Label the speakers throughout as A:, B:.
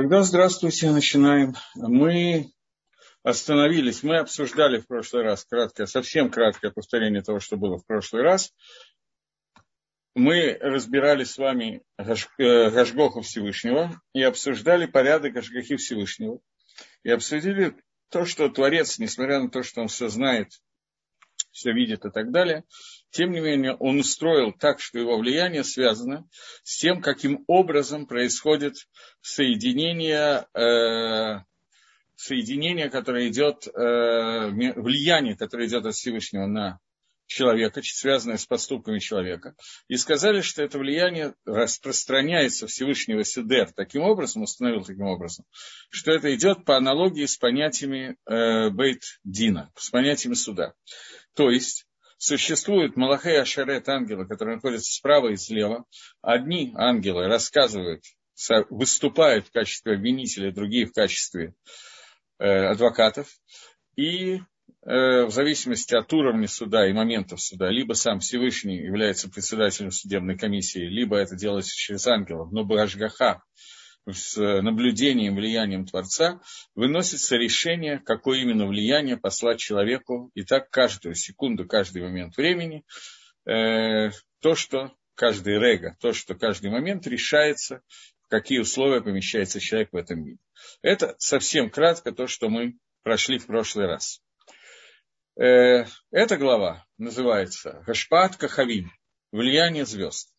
A: Тогда здравствуйте, начинаем. Мы остановились, мы обсуждали в прошлый раз краткое, совсем краткое повторение того, что было в прошлый раз. Мы разбирали с вами Гашгоха Всевышнего и обсуждали порядок Гашгохи Всевышнего. И обсудили то, что Творец, несмотря на то, что он все знает, все видит и так далее, тем не менее, он устроил так, что его влияние связано с тем, каким образом происходит соединение, э, соединение которое идет, э, влияние, которое идет от Всевышнего на человека, связанное с поступками человека, и сказали, что это влияние распространяется Всевышнего Сидер таким образом, установил таким образом, что это идет по аналогии с понятиями э, Бейт-Дина, с понятиями суда. То есть, существует Малахей Ашарет ангелы, которые находятся справа и слева. Одни ангелы рассказывают, выступают в качестве обвинителя, другие в качестве э, адвокатов. И в зависимости от уровня суда и моментов суда, либо сам Всевышний является председателем судебной комиссии, либо это делается через ангелов, но Башгаха с наблюдением, влиянием Творца, выносится решение, какое именно влияние послать человеку, и так каждую секунду, каждый момент времени, э, то, что каждый рега, то, что каждый момент решается, в какие условия помещается человек в этом мире. Это совсем кратко то, что мы прошли в прошлый раз. Э, эта глава называется Гашпат Кахавим, влияние звезд.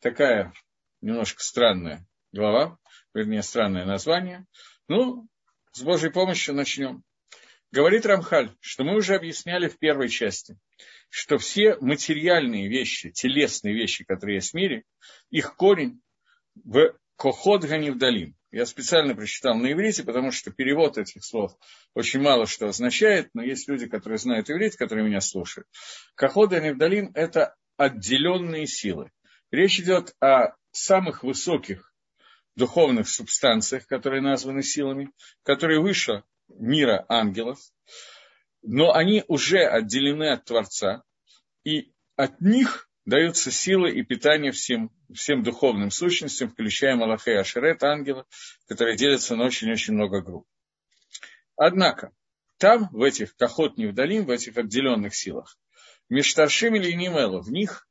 A: Такая немножко странная глава, вернее, странное название. Ну, с Божьей помощью начнем. Говорит Рамхаль, что мы уже объясняли в первой части, что все материальные вещи, телесные вещи, которые есть в мире, их корень в Кохот Ганивдалим. Я специально прочитал на иврите, потому что перевод этих слов очень мало что означает, но есть люди, которые знают иврит, которые меня слушают. Кохот Ганивдалим – это отделенные силы. Речь идет о самых высоких духовных субстанциях, которые названы силами, которые выше мира ангелов, но они уже отделены от Творца, и от них даются силы и питание всем, всем духовным сущностям, включая Малахе и Ашерет, ангела, которые делятся на очень-очень много групп. Однако, там, в этих Кахот Невдалим, в этих отделенных силах, Миштаршим или Нимело, в них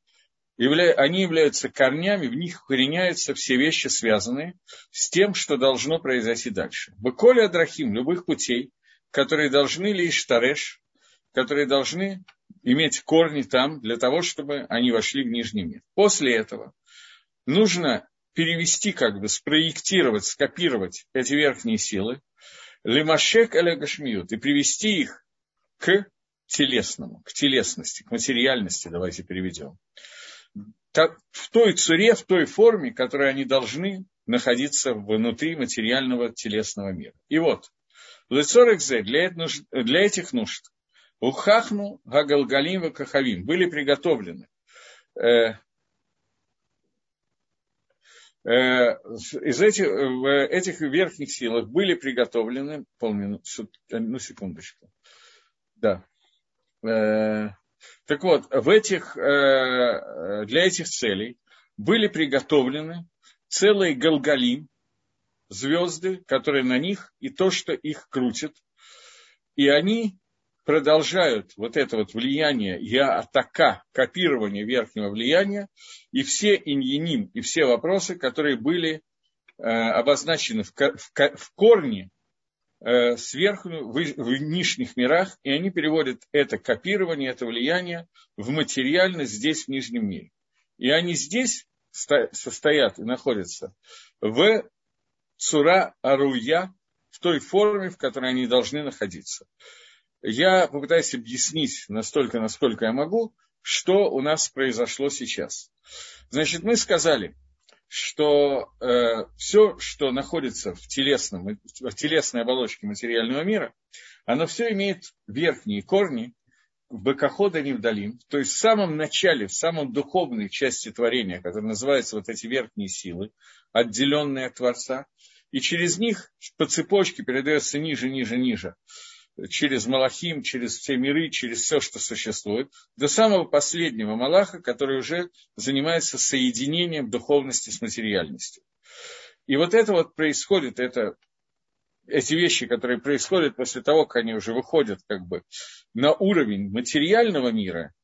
A: они являются корнями, в них укореняются все вещи, связанные с тем, что должно произойти дальше. Быколи Адрахим, любых путей, которые должны лишь тареш, которые должны иметь корни там, для того, чтобы они вошли в Нижний мир. После этого нужно перевести, как бы спроектировать, скопировать эти верхние силы, лимашек алягашмиют, и привести их к телесному, к телесности, к материальности, давайте переведем в той цуре, в той форме, которой они должны находиться внутри материального телесного мира. И вот, для этих нужд Ухахну Гагалгалим и Кахавим были приготовлены. Э, э, из этих, в этих верхних силах были приготовлены, полминуты, ну секундочку, да, э, так вот, в этих, для этих целей были приготовлены целые галгалим, звезды, которые на них, и то, что их крутит. И они продолжают вот это вот влияние я атака, копирование верхнего влияния, и все иньяним, и все вопросы, которые были э, обозначены в, в, в корне Э, сверху, в, в нижних мирах, и они переводят это копирование, это влияние в материальность здесь, в нижнем мире. И они здесь состоят и находятся в цура аруя, в той форме, в которой они должны находиться. Я попытаюсь объяснить настолько, насколько я могу, что у нас произошло сейчас. Значит, мы сказали – что э, все, что находится в, телесном, в телесной оболочке материального мира, оно все имеет верхние корни в Бекахода Невдалим, то есть в самом начале, в самом духовной части творения, которая называется вот эти верхние силы, отделенные от Творца, и через них по цепочке передается ниже, ниже, ниже через Малахим, через все миры, через все, что существует, до самого последнего Малаха, который уже занимается соединением духовности с материальностью. И вот это вот происходит, это, эти вещи, которые происходят после того, как они уже выходят как бы на уровень материального мира,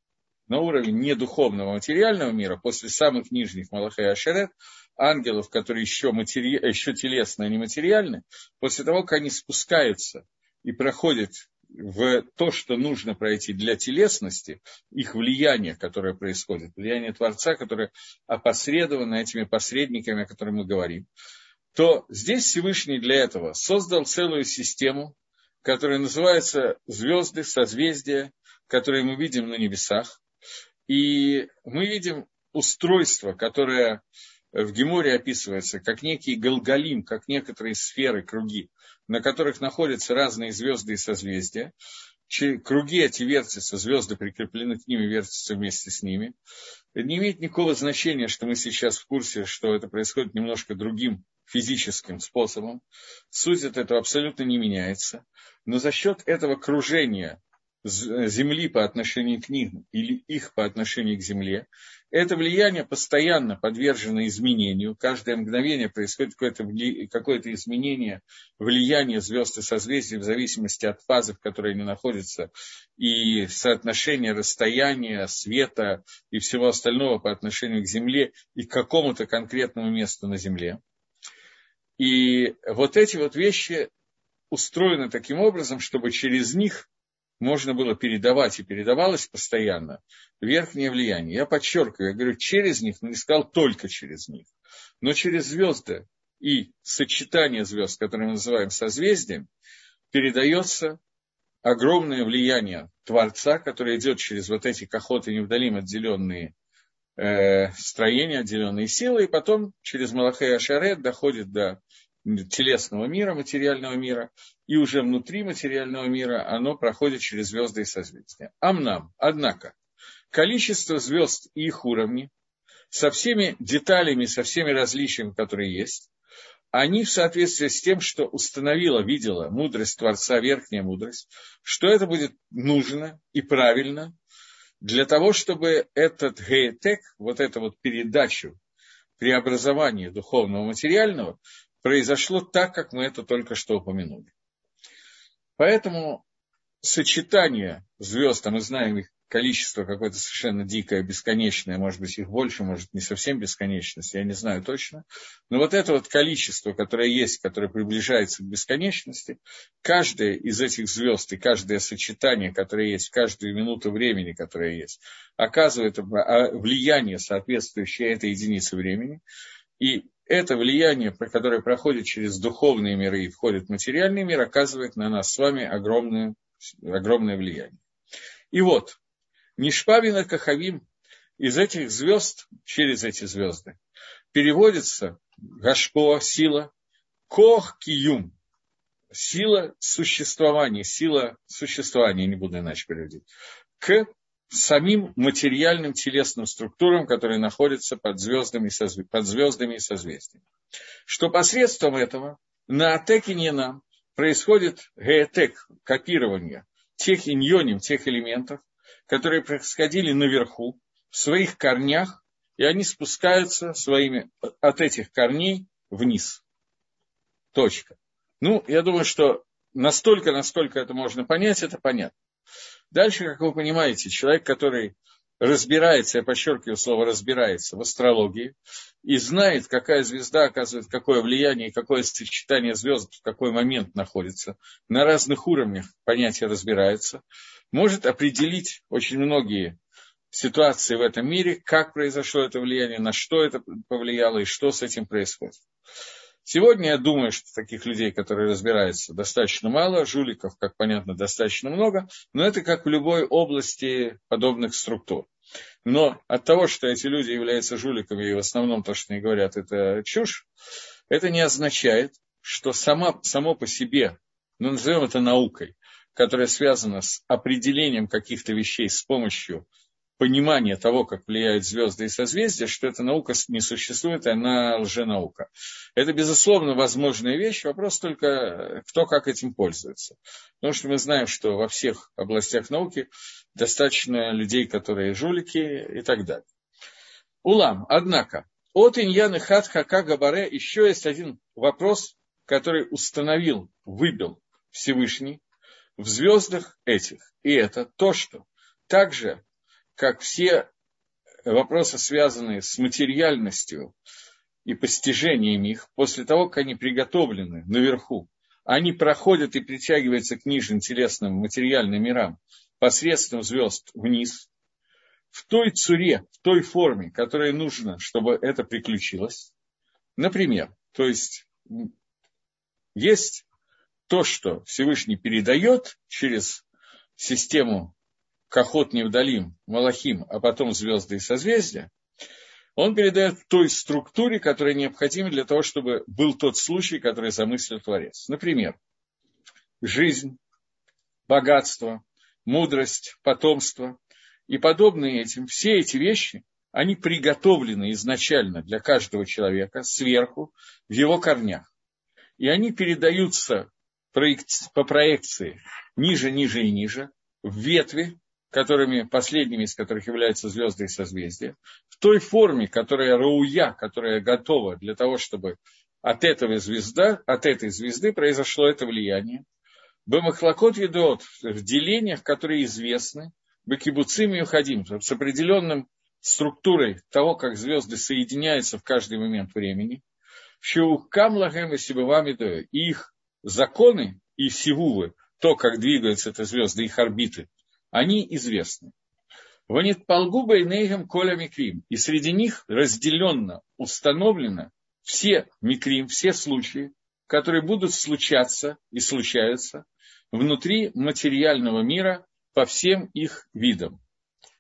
A: на уровень не духовного, а материального мира, после самых нижних Малаха и Ашерет, ангелов, которые еще, матери... еще телесные, а не материальны, после того, как они спускаются и проходят в то, что нужно пройти для телесности, их влияние, которое происходит, влияние Творца, которое опосредовано этими посредниками, о которых мы говорим, то здесь Всевышний для этого создал целую систему, которая называется звезды, созвездия, которые мы видим на небесах. И мы видим устройство, которое в Геморе описывается как некий галгалим, как некоторые сферы, круги, на которых находятся разные звезды и созвездия. Круги эти вертятся, звезды прикреплены к ним и вертятся вместе с ними. Не имеет никакого значения, что мы сейчас в курсе, что это происходит немножко другим физическим способом. Суть от этого абсолютно не меняется. Но за счет этого кружения Земли по отношению к ним или их по отношению к Земле, это влияние постоянно подвержено изменению. Каждое мгновение происходит какое-то, какое изменение влияния звезд и созвездий в зависимости от фазы, в которой они находятся, и соотношения расстояния, света и всего остального по отношению к Земле и к какому-то конкретному месту на Земле. И вот эти вот вещи устроены таким образом, чтобы через них можно было передавать и передавалось постоянно верхнее влияние. Я подчеркиваю, я говорю через них, но не сказал только через них. Но через звезды и сочетание звезд, которые мы называем созвездием, передается огромное влияние Творца, которое идет через вот эти кахоты невдалим отделенные э, строения, отделенные силы, и потом через Малахей Ашарет доходит до телесного мира, материального мира, и уже внутри материального мира оно проходит через звезды и созвездия. Амнам, однако, количество звезд и их уровни, со всеми деталями, со всеми различиями, которые есть, они в соответствии с тем, что установила, видела мудрость Творца, верхняя мудрость, что это будет нужно и правильно для того, чтобы этот гейтек, вот эту вот передачу преобразования духовного материального произошло так, как мы это только что упомянули. Поэтому сочетание звезд, а мы знаем их количество какое-то совершенно дикое, бесконечное, может быть, их больше, может, не совсем бесконечность, я не знаю точно. Но вот это вот количество, которое есть, которое приближается к бесконечности, каждая из этих звезд и каждое сочетание, которое есть, каждую минуту времени, которое есть, оказывает влияние, соответствующее этой единице времени. И это влияние, которое проходит через духовные миры и входит в материальный мир, оказывает на нас с вами огромное, огромное влияние. И вот, Нишпавина Кахавим из этих звезд, через эти звезды, переводится Гашпо, сила, Кох Киюм, сила существования, сила существования, не буду иначе переводить, к самим материальным телесным структурам, которые находятся под звездами, под звездами и созвездиями. Что посредством этого на атеке не нам происходит геотек, копирование тех иньоним, тех элементов, которые происходили наверху, в своих корнях, и они спускаются своими, от этих корней вниз. Точка. Ну, я думаю, что настолько, насколько это можно понять, это понятно. Дальше, как вы понимаете, человек, который разбирается, я подчеркиваю слово разбирается в астрологии и знает, какая звезда оказывает какое влияние какое сочетание звезд в какой момент находится, на разных уровнях понятия разбирается, может определить очень многие ситуации в этом мире, как произошло это влияние, на что это повлияло и что с этим происходит. Сегодня я думаю, что таких людей, которые разбираются, достаточно мало, жуликов, как понятно, достаточно много, но это как в любой области подобных структур. Но от того, что эти люди являются жуликами, и в основном то, что они говорят, это чушь, это не означает, что сама, само по себе, ну, назовем это наукой, которая связана с определением каких-то вещей с помощью понимание того, как влияют звезды и созвездия, что эта наука не существует, она лженаука. Это, безусловно, возможная вещь, вопрос только, кто как этим пользуется. Потому что мы знаем, что во всех областях науки достаточно людей, которые жулики и так далее. Улам, однако, От Иньяны Хат Хака еще есть один вопрос, который установил, выбил Всевышний в звездах этих. И это то, что так же, как все вопросы, связанные с материальностью и постижением их, после того, как они приготовлены наверху, они проходят и притягиваются к нижним телесным материальным мирам посредством звезд вниз, в той цуре, в той форме, которая нужна, чтобы это приключилось. Например, то есть есть то, что Всевышний передает через систему Кахот Невдалим, Малахим, а потом звезды и созвездия, он передает той структуре, которая необходима для того, чтобы был тот случай, который замыслил Творец. Например, жизнь, богатство, мудрость, потомство и подобные этим. Все эти вещи, они приготовлены изначально для каждого человека сверху, в его корнях. И они передаются по проекции ниже, ниже и ниже, в ветви, которыми, последними из которых являются звезды и созвездия, в той форме, которая рауя, которая готова для того, чтобы от этого звезда, от этой звезды произошло это влияние. Бемахлакот ведот в делениях, которые известны, бекибуцим и уходим, с определенным структурой того, как звезды соединяются в каждый момент времени, шеукам лагем и сибывами и их законы и сивувы, то, как двигаются эти звезды, их орбиты, они известны. Ванит полгуба и нейгам коля микрим. И среди них разделенно, установлено все микрим, все случаи, которые будут случаться и случаются внутри материального мира по всем их видам.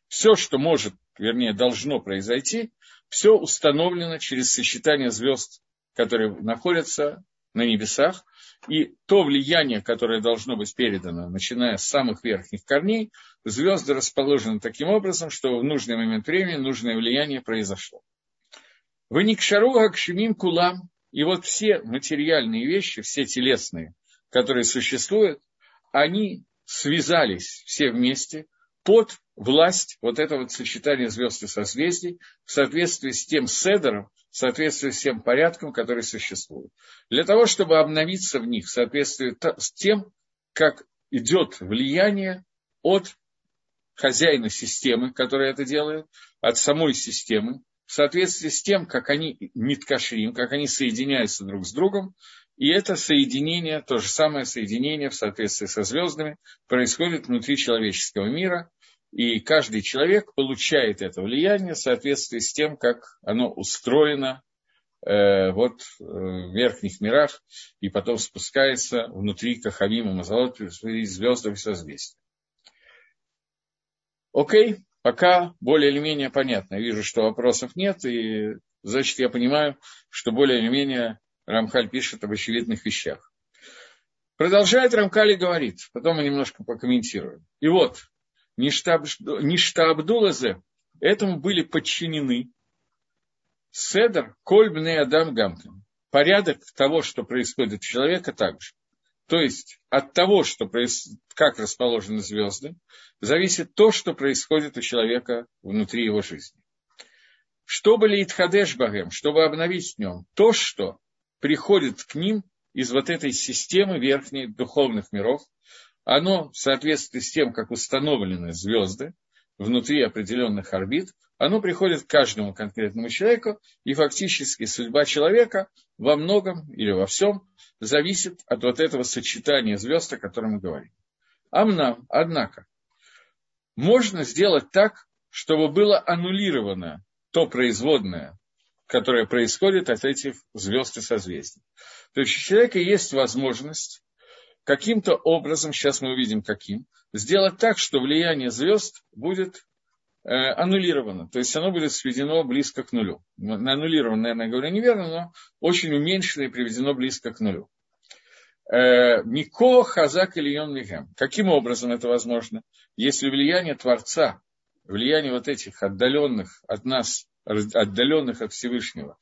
A: Все, что может, вернее, должно произойти, все установлено через сочетание звезд, которые находятся на небесах, и то влияние, которое должно быть передано, начиная с самых верхних корней, звезды расположены таким образом, что в нужный момент времени нужное влияние произошло. Ваникшаруга кшимим кулам, и вот все материальные вещи, все телесные, которые существуют, они связались все вместе под власть вот этого сочетания звезд и созвездий в соответствии с тем седером, в соответствии с тем порядком, который существует. Для того, чтобы обновиться в них в соответствии с тем, как идет влияние от хозяина системы, который это делает, от самой системы, в соответствии с тем, как они ниткашрим, как они соединяются друг с другом, и это соединение, то же самое соединение в соответствии со звездами происходит внутри человеческого мира, и каждый человек получает это влияние в соответствии с тем, как оно устроено э, вот, э, в верхних мирах и потом спускается внутри Кахавима Мазалот, звездов и созвездий. Окей, пока более или менее понятно. вижу, что вопросов нет, и значит, я понимаю, что более или менее Рамхаль пишет об очевидных вещах. Продолжает Рамкаль и говорит, потом мы немножко покомментируем. И вот, Ништа Абдулазе, этому были подчинены Седр, Кольбный Адам Гамкин. Порядок того, что происходит у человека, также. То есть от того, что проис... как расположены звезды, зависит то, что происходит у человека внутри его жизни. Чтобы ли Итхадеш Багем, чтобы обновить в нем то, что приходит к ним из вот этой системы верхних духовных миров, оно в соответствии с тем, как установлены звезды внутри определенных орбит, оно приходит к каждому конкретному человеку, и фактически судьба человека во многом или во всем зависит от вот этого сочетания звезд, о котором мы говорим. Амнам, однако, можно сделать так, чтобы было аннулировано то производное, которое происходит от этих звезд и созвездий. То есть у человека есть возможность каким-то образом, сейчас мы увидим каким, сделать так, что влияние звезд будет э, аннулировано, то есть оно будет сведено близко к нулю. Аннулировано, наверное, говорю неверно, но очень уменьшено и приведено близко к нулю. Э, Мико Хазак или Йон Каким образом это возможно? Если влияние Творца, влияние вот этих отдаленных от нас, отдаленных от Всевышнего,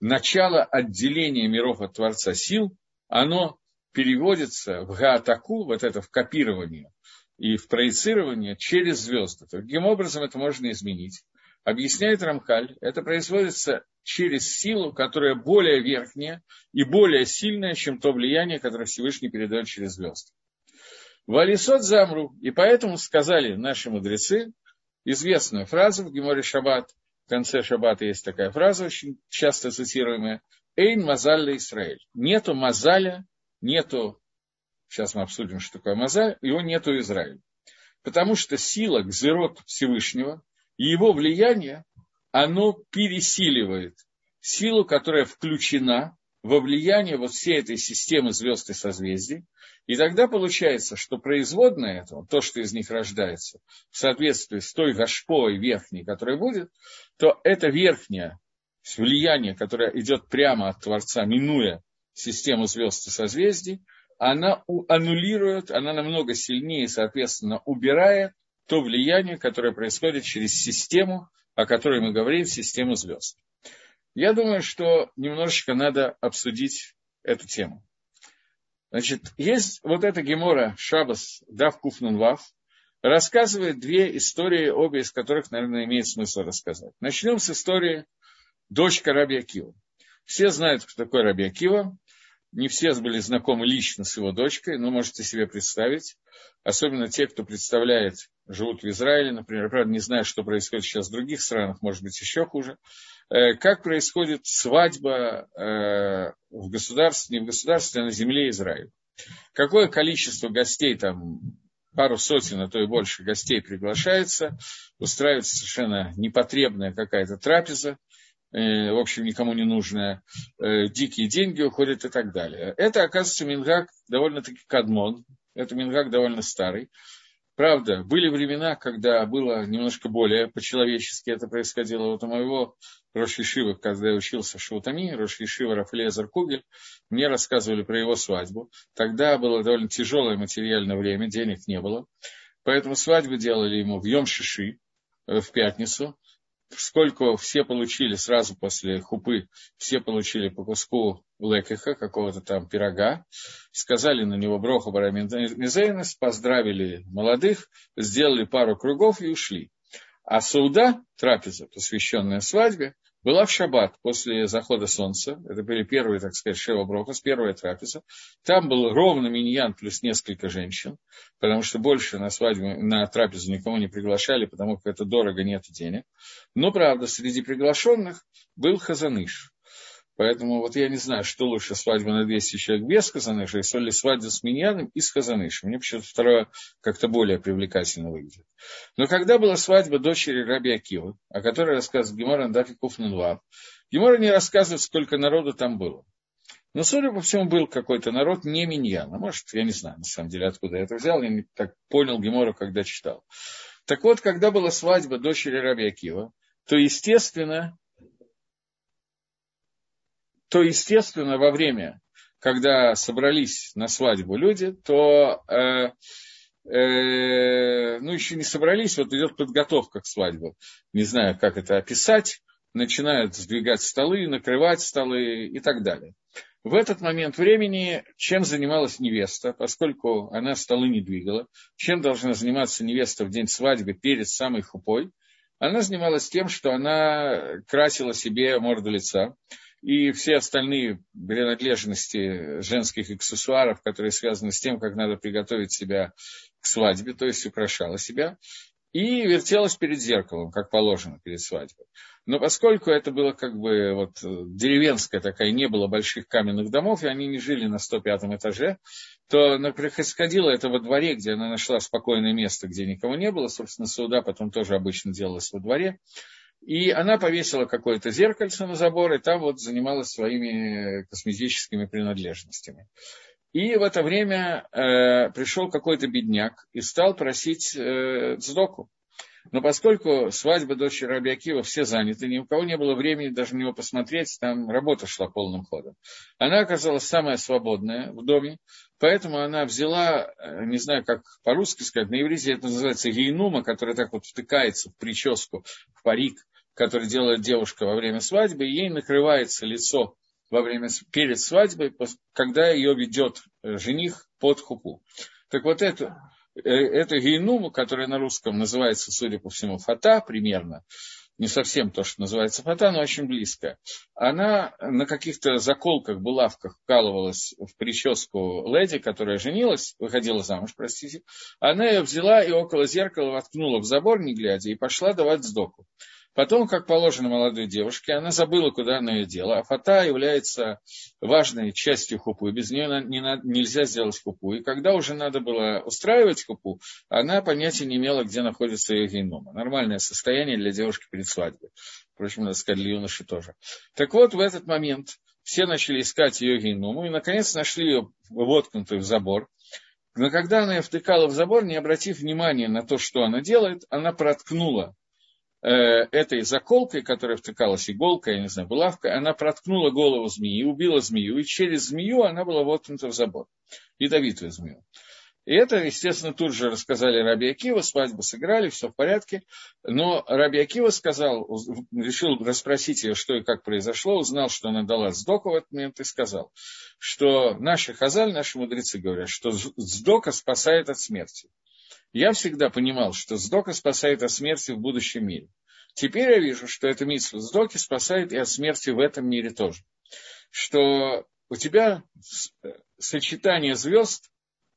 A: начало отделения миров от Творца сил, оно переводится в гаатаку, вот это в копирование и в проецирование через звезды. Таким образом это можно изменить. Объясняет Рамхаль, это производится через силу, которая более верхняя и более сильная, чем то влияние, которое Всевышний передает через звезды. Валисот замру. И поэтому сказали наши мудрецы известную фразу в Геморе Шаббат. В конце Шаббата есть такая фраза, очень часто цитируемая. Эйн мазаль Израиль. Нету мазаля, нету, сейчас мы обсудим, что такое мазаль, его нету Израиля. Потому что сила Гзерот Всевышнего и его влияние, оно пересиливает силу, которая включена во влияние вот всей этой системы звезд и созвездий. И тогда получается, что производное этого, то, что из них рождается, в соответствии с той гашпой верхней, которая будет, то это верхнее влияние, которое идет прямо от Творца, минуя систему звезд и созвездий, она аннулирует, она намного сильнее, соответственно, убирает то влияние, которое происходит через систему, о которой мы говорим, систему звезд. Я думаю, что немножечко надо обсудить эту тему. Значит, есть вот эта гемора Шабас Дав Куфнун Вав, рассказывает две истории, обе из которых, наверное, имеет смысл рассказать. Начнем с истории дочка Раби Акива. Все знают, кто такой Раби Акива. Не все были знакомы лично с его дочкой, но можете себе представить. Особенно те, кто представляет, живут в Израиле, например. Правда, не знаю, что происходит сейчас в других странах, может быть, еще хуже. Э, как происходит свадьба э, в государстве, не в государстве, а на земле Израиля. Какое количество гостей там, пару сотен, а то и больше гостей приглашается, устраивается совершенно непотребная какая-то трапеза, в общем, никому не нужная, дикие деньги уходят и так далее. Это, оказывается, Мингак довольно-таки кадмон, это Мингак довольно старый. Правда, были времена, когда было немножко более по-человечески это происходило. Вот у моего Рошишива, когда я учился в Шаутами, Рошишива Рафлезер Кугель, мне рассказывали про его свадьбу. Тогда было довольно тяжелое материальное время, денег не было. Поэтому свадьбу делали ему в Йом-Шиши, э, в пятницу поскольку все получили сразу после хупы, все получили по куску лекиха, какого-то там пирога, сказали на него броху барамизейнес, поздравили молодых, сделали пару кругов и ушли. А сауда, трапеза, посвященная свадьбе, была в шаббат после захода солнца. Это были первые, так сказать, Шева Брохас, первая трапеза. Там был ровно миньян плюс несколько женщин, потому что больше на свадьбу, на трапезу никого не приглашали, потому что это дорого, нет денег. Но, правда, среди приглашенных был Хазаныш. Поэтому вот я не знаю, что лучше, свадьба на 200 человек без Хазаныша, или свадьба с Миньяном и с Хазанышем. Мне почему-то второе как-то более привлекательно выглядит. Но когда была свадьба дочери Раби Акивы, о которой рассказывает Гемора Дафи Куфнунваб, Гемора не рассказывает, сколько народу там было. Но, судя по всему, был какой-то народ не Миньян. А может, я не знаю, на самом деле, откуда я это взял. Я не так понял Гемора, когда читал. Так вот, когда была свадьба дочери Раби Акива, то, естественно, то, естественно, во время, когда собрались на свадьбу люди, то, э, э, ну, еще не собрались, вот идет подготовка к свадьбе. Не знаю, как это описать. Начинают сдвигать столы, накрывать столы и так далее. В этот момент времени чем занималась невеста, поскольку она столы не двигала, чем должна заниматься невеста в день свадьбы перед самой хупой, она занималась тем, что она красила себе морду лица, и все остальные принадлежности женских аксессуаров, которые связаны с тем, как надо приготовить себя к свадьбе, то есть украшала себя, и вертелась перед зеркалом, как положено перед свадьбой. Но поскольку это было как бы вот деревенская такая, не было больших каменных домов, и они не жили на 105 этаже, то происходило это во дворе, где она нашла спокойное место, где никого не было. Собственно, суда потом тоже обычно делалось во дворе. И она повесила какое-то зеркальце на забор, и там вот занималась своими косметическими принадлежностями. И в это время э, пришел какой-то бедняк и стал просить э, цдоку. Но поскольку свадьба дочери Рабиакива все заняты, ни у кого не было времени даже на него посмотреть, там работа шла полным ходом. Она оказалась самая свободная в доме, поэтому она взяла, э, не знаю, как по-русски сказать, на иврите это называется гейнума, которая так вот втыкается в прическу, в парик, который делает девушка во время свадьбы, и ей накрывается лицо во время, перед свадьбой, когда ее ведет э, жених под хупу. Так вот это, э, это гейнуму, которая на русском называется, судя по всему, фата примерно, не совсем то, что называется фата, но очень близко. Она на каких-то заколках, булавках вкалывалась в прическу леди, которая женилась, выходила замуж, простите. Она ее взяла и около зеркала воткнула в забор, не глядя, и пошла давать сдоку. Потом, как положено молодой девушке, она забыла, куда она ее дела. А фата является важной частью хупу, и без нее не, нельзя сделать хупу. И когда уже надо было устраивать хупу, она понятия не имела, где находится ее генома. Нормальное состояние для девушки перед свадьбой. Впрочем, надо сказать, для юноши тоже. Так вот, в этот момент все начали искать ее геному, и, наконец, нашли ее воткнутую в забор. Но когда она ее втыкала в забор, не обратив внимания на то, что она делает, она проткнула этой заколкой, которая втыкалась иголкой, я не знаю, булавкой, она проткнула голову змеи, убила змею, и через змею она была воткнута в забор, ядовитую змею. И это, естественно, тут же рассказали Раби Акива, свадьбу сыграли, все в порядке. Но Раби Акива сказал, решил расспросить ее, что и как произошло, узнал, что она дала сдоку в этот момент и сказал, что наши хазаль, наши мудрецы говорят, что сдока спасает от смерти. Я всегда понимал, что сдока спасает от смерти в будущем мире. Теперь я вижу, что эта митсва сдоки спасает и от смерти в этом мире тоже. Что у тебя сочетание звезд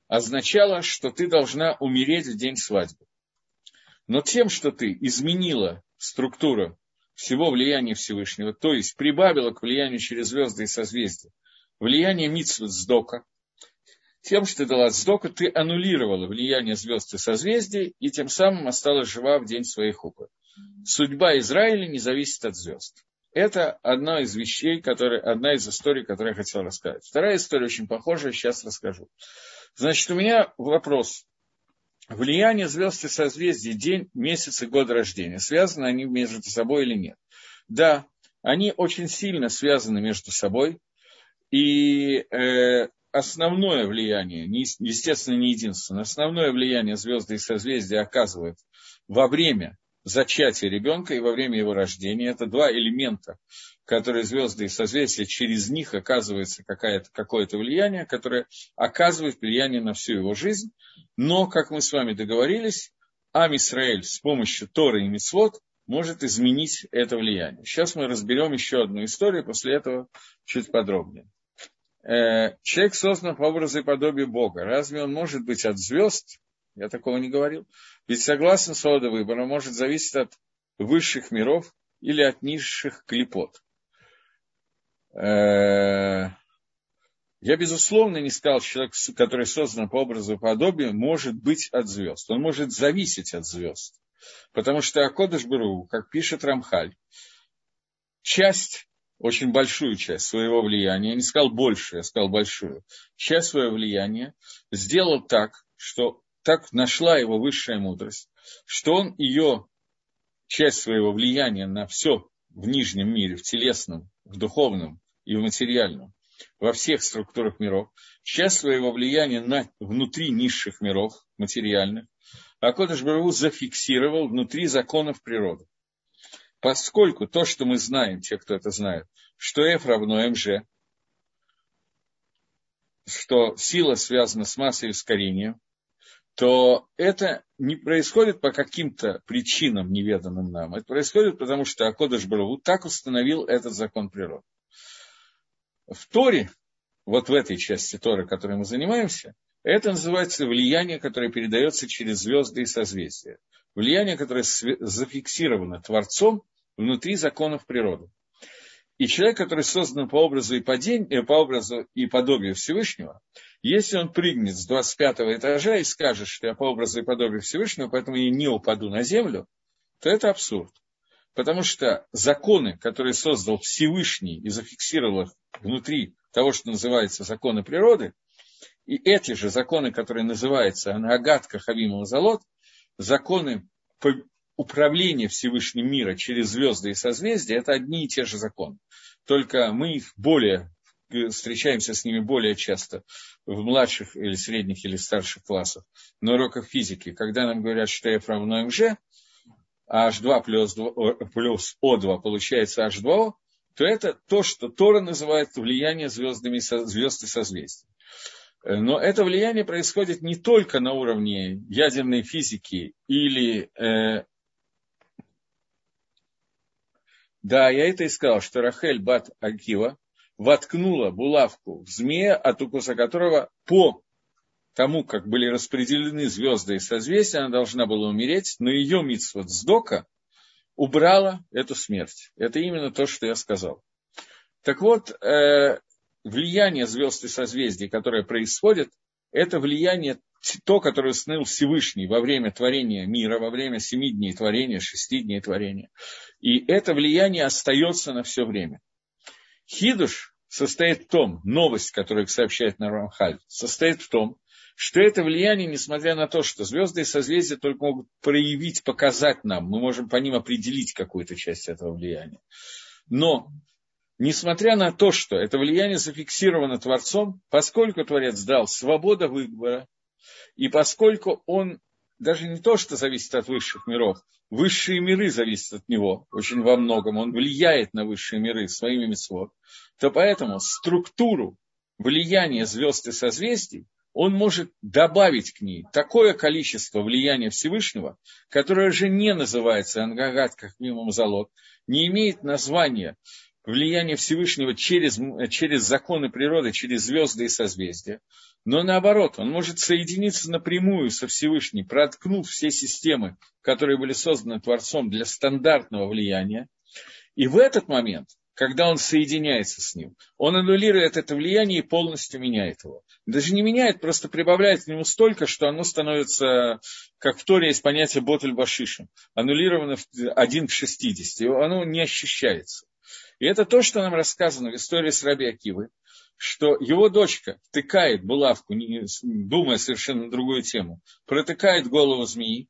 A: означало, что ты должна умереть в день свадьбы. Но тем, что ты изменила структуру всего влияния Всевышнего, то есть прибавила к влиянию через звезды и созвездия, влияние митсвы сдока, тем, что ты дала сдоку, ты аннулировала влияние звезд и созвездий, и тем самым осталась жива в день своей хупы. Судьба Израиля не зависит от звезд. Это одна из вещей, которые, одна из историй, которую я хотел рассказать. Вторая история очень похожая, сейчас расскажу. Значит, у меня вопрос. Влияние звезд и созвездий, день, месяц и год рождения, связаны они между собой или нет? Да, они очень сильно связаны между собой, и э, основное влияние, естественно, не единственное, основное влияние звезды и созвездия оказывает во время зачатия ребенка и во время его рождения. Это два элемента, которые звезды и созвездия, через них оказывается какое-то влияние, которое оказывает влияние на всю его жизнь. Но, как мы с вами договорились, Ам Исраэль с помощью Торы и Мицвод может изменить это влияние. Сейчас мы разберем еще одну историю, после этого чуть подробнее. Э, человек создан по образу и подобию Бога. Разве он может быть от звезд? Я такого не говорил. Ведь согласно свода выбора может зависеть от высших миров или от низших клепот. Э, я, безусловно, не сказал, что человек, который создан по образу и подобию, может быть от звезд. Он может зависеть от звезд. Потому что Акодыш Беру, как пишет Рамхаль, часть очень большую часть своего влияния, я не сказал большую, я сказал большую, часть своего влияния сделал так, что так нашла его высшая мудрость, что он ее, часть своего влияния на все в нижнем мире, в телесном, в духовном и в материальном, во всех структурах миров, часть своего влияния на, внутри низших миров, материальных, а Кодыш Бараву зафиксировал внутри законов природы. Поскольку то, что мы знаем, те, кто это знает, что F равно МЖ, что сила связана с массой и ускорением, то это не происходит по каким-то причинам, неведанным нам. Это происходит потому, что Акодыш Бараву так установил этот закон природы. В Торе, вот в этой части Торы, которой мы занимаемся, это называется влияние, которое передается через звезды и созвездия. Влияние, которое зафиксировано Творцом внутри законов природы. И человек, который создан по образу и, подень, э, по образу и подобию Всевышнего, если он прыгнет с 25 этажа и скажет, что я по образу и подобию Всевышнего, поэтому я не упаду на землю, то это абсурд. Потому что законы, которые создал Всевышний и зафиксировал их внутри того, что называется законы природы, и эти же законы, которые называются Анагатка Хавима Залот, законы управления Всевышним мира через звезды и созвездия, это одни и те же законы. Только мы их более, встречаемся с ними более часто в младших или средних или старших классах на уроках физики, когда нам говорят, что F равно МЖ, а H2 плюс, 2, плюс O2 получается H2O, то это то, что Тора называет влияние звездами, звезд и созвездий. Но это влияние происходит не только на уровне ядерной физики или э, Да, я это и сказал, что Рахель Бат Акива воткнула булавку в змея, от укуса которого по тому, как были распределены звезды и созвездия, она должна была умереть, но ее митсвот сдока убрала эту смерть. Это именно то, что я сказал. Так вот, э, влияние звезд и созвездий, которое происходит, это влияние то, которое установил Всевышний во время творения мира, во время семи дней творения, шести дней творения. И это влияние остается на все время. Хидуш состоит в том, новость, которую сообщает нам Рамхаль, состоит в том, что это влияние, несмотря на то, что звезды и созвездия только могут проявить, показать нам, мы можем по ним определить какую-то часть этого влияния. Но, несмотря на то, что это влияние зафиксировано Творцом, поскольку Творец дал свободу выбора, и поскольку он даже не то, что зависит от высших миров, высшие миры зависят от него очень во многом, он влияет на высшие миры своими митцвот, то поэтому структуру влияния звезд и созвездий он может добавить к ней такое количество влияния Всевышнего, которое же не называется ангагат как минимум залог, не имеет названия влияния Всевышнего через, через законы природы, через звезды и созвездия, но наоборот, он может соединиться напрямую со Всевышним, проткнув все системы, которые были созданы Творцом для стандартного влияния. И в этот момент, когда он соединяется с ним, он аннулирует это влияние и полностью меняет его. Даже не меняет, просто прибавляет к нему столько, что оно становится, как в Торе есть понятие ботель башишем, аннулировано 1 к 60, оно не ощущается. И это то, что нам рассказано в истории с Раби Акивой, что его дочка втыкает булавку, думая совершенно на другую тему, протыкает голову змеи.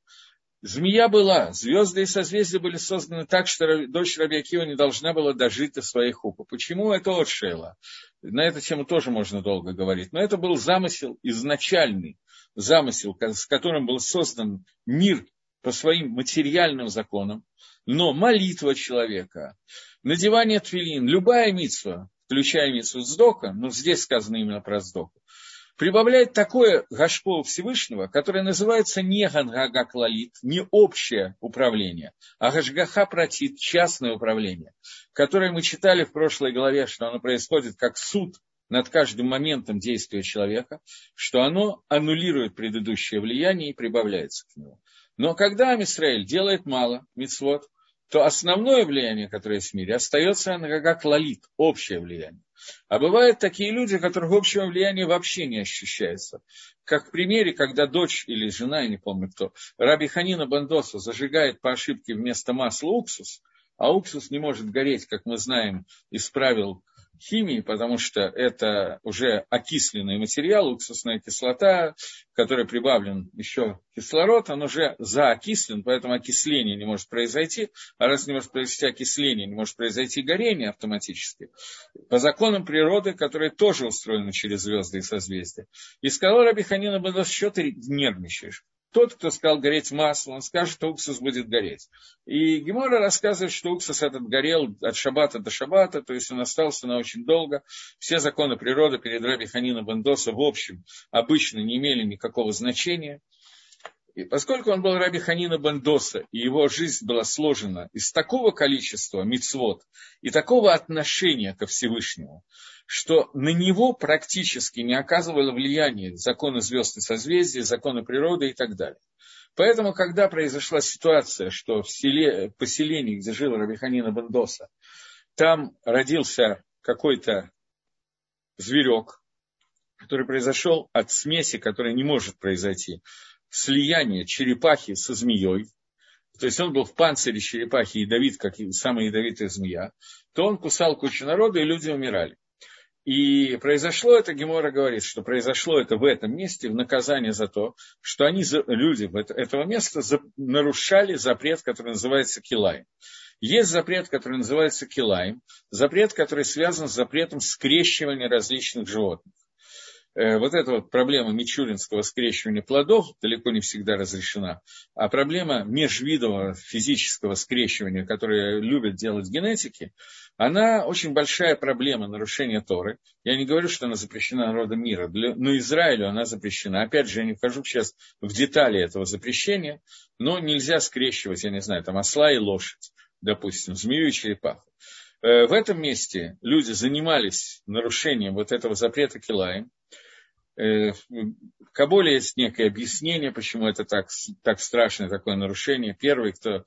A: Змея была, звезды и созвездия были созданы так, что дочь Рабиакива не должна была дожить до своих хупа. Почему это от Шейла? На эту тему тоже можно долго говорить. Но это был замысел изначальный, замысел, с которым был создан мир по своим материальным законам. Но молитва человека, надевание твилин, любая митсва, включая Митсу Сдока, но здесь сказано именно про Сдоку, прибавляет такое гашпо Всевышнего, которое называется не Гангага не общее управление, а Гашгаха Протит, частное управление, которое мы читали в прошлой главе, что оно происходит как суд над каждым моментом действия человека, что оно аннулирует предыдущее влияние и прибавляется к нему. Но когда Амисраэль делает мало мицвод, то основное влияние, которое есть в мире, остается как лалит, общее влияние. А бывают такие люди, у которых общего влияния вообще не ощущается. Как в примере, когда дочь или жена, я не помню кто, Раби Ханина Бандоса зажигает по ошибке вместо масла уксус, а уксус не может гореть, как мы знаем из правил химии, потому что это уже окисленный материал, уксусная кислота, который прибавлен еще кислород, он уже заокислен, поэтому окисление не может произойти, а раз не может произойти окисление, не может произойти горение автоматически, по законам природы, которые тоже устроены через звезды и созвездия. И сказал Рабиханина Бадас, что ты нервничаешь? Тот, кто сказал гореть масло, он скажет, что уксус будет гореть. И Гемора рассказывает, что уксус этот горел от шабата до шабата, то есть он остался на очень долго. Все законы природы перед Раби Ханина Бендоса в общем обычно не имели никакого значения. И поскольку он был Раби Ханина Бендоса, и его жизнь была сложена из такого количества мицвод и такого отношения ко Всевышнему, что на него практически не оказывало влияния законы звезд и созвездий, законы природы и так далее. Поэтому, когда произошла ситуация, что в селе, поселении, где жил Рабиханина Бендоса, там родился какой-то зверек, который произошел от смеси, которая не может произойти, слияние черепахи со змеей, то есть он был в панцире черепахи ядовит, как самая ядовитая змея, то он кусал кучу народа, и люди умирали. И произошло это, Гемора говорит, что произошло это в этом месте в наказание за то, что они, люди этого места, нарушали запрет, который называется Килаем. Есть запрет, который называется Килаем, запрет, который связан с запретом скрещивания различных животных. Э, вот эта вот проблема мичуринского скрещивания плодов далеко не всегда разрешена, а проблема межвидового физического скрещивания, которое любят делать генетики, она очень большая проблема нарушения Торы. Я не говорю, что она запрещена народам мира, но Израилю она запрещена. Опять же, я не вхожу сейчас в детали этого запрещения, но нельзя скрещивать, я не знаю, там осла и лошадь допустим, змею и черепаху. Э, в этом месте люди занимались нарушением вот этого запрета Килаем. Э, в Кабуле есть некое объяснение, почему это так, так страшное такое нарушение. Первый, кто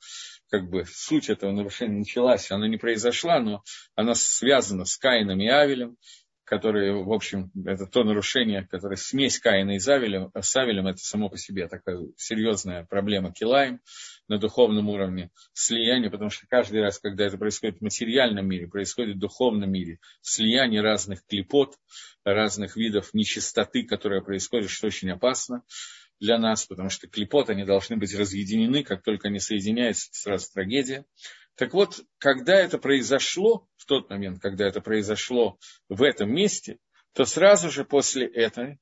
A: как бы суть этого нарушения началась, она не произошла, но она связана с Каином и Авелем которые, в общем, это то нарушение, которое смесь Каина и Завеля, с Авелем, это само по себе такая серьезная проблема Килаем на духовном уровне, слияние, потому что каждый раз, когда это происходит в материальном мире, происходит в духовном мире, слияние разных клепот, разных видов нечистоты, которая происходит, что очень опасно для нас, потому что клепот, они должны быть разъединены, как только они соединяются, сразу трагедия. Так вот, когда это произошло, в тот момент, когда это произошло в этом месте, то сразу же после этого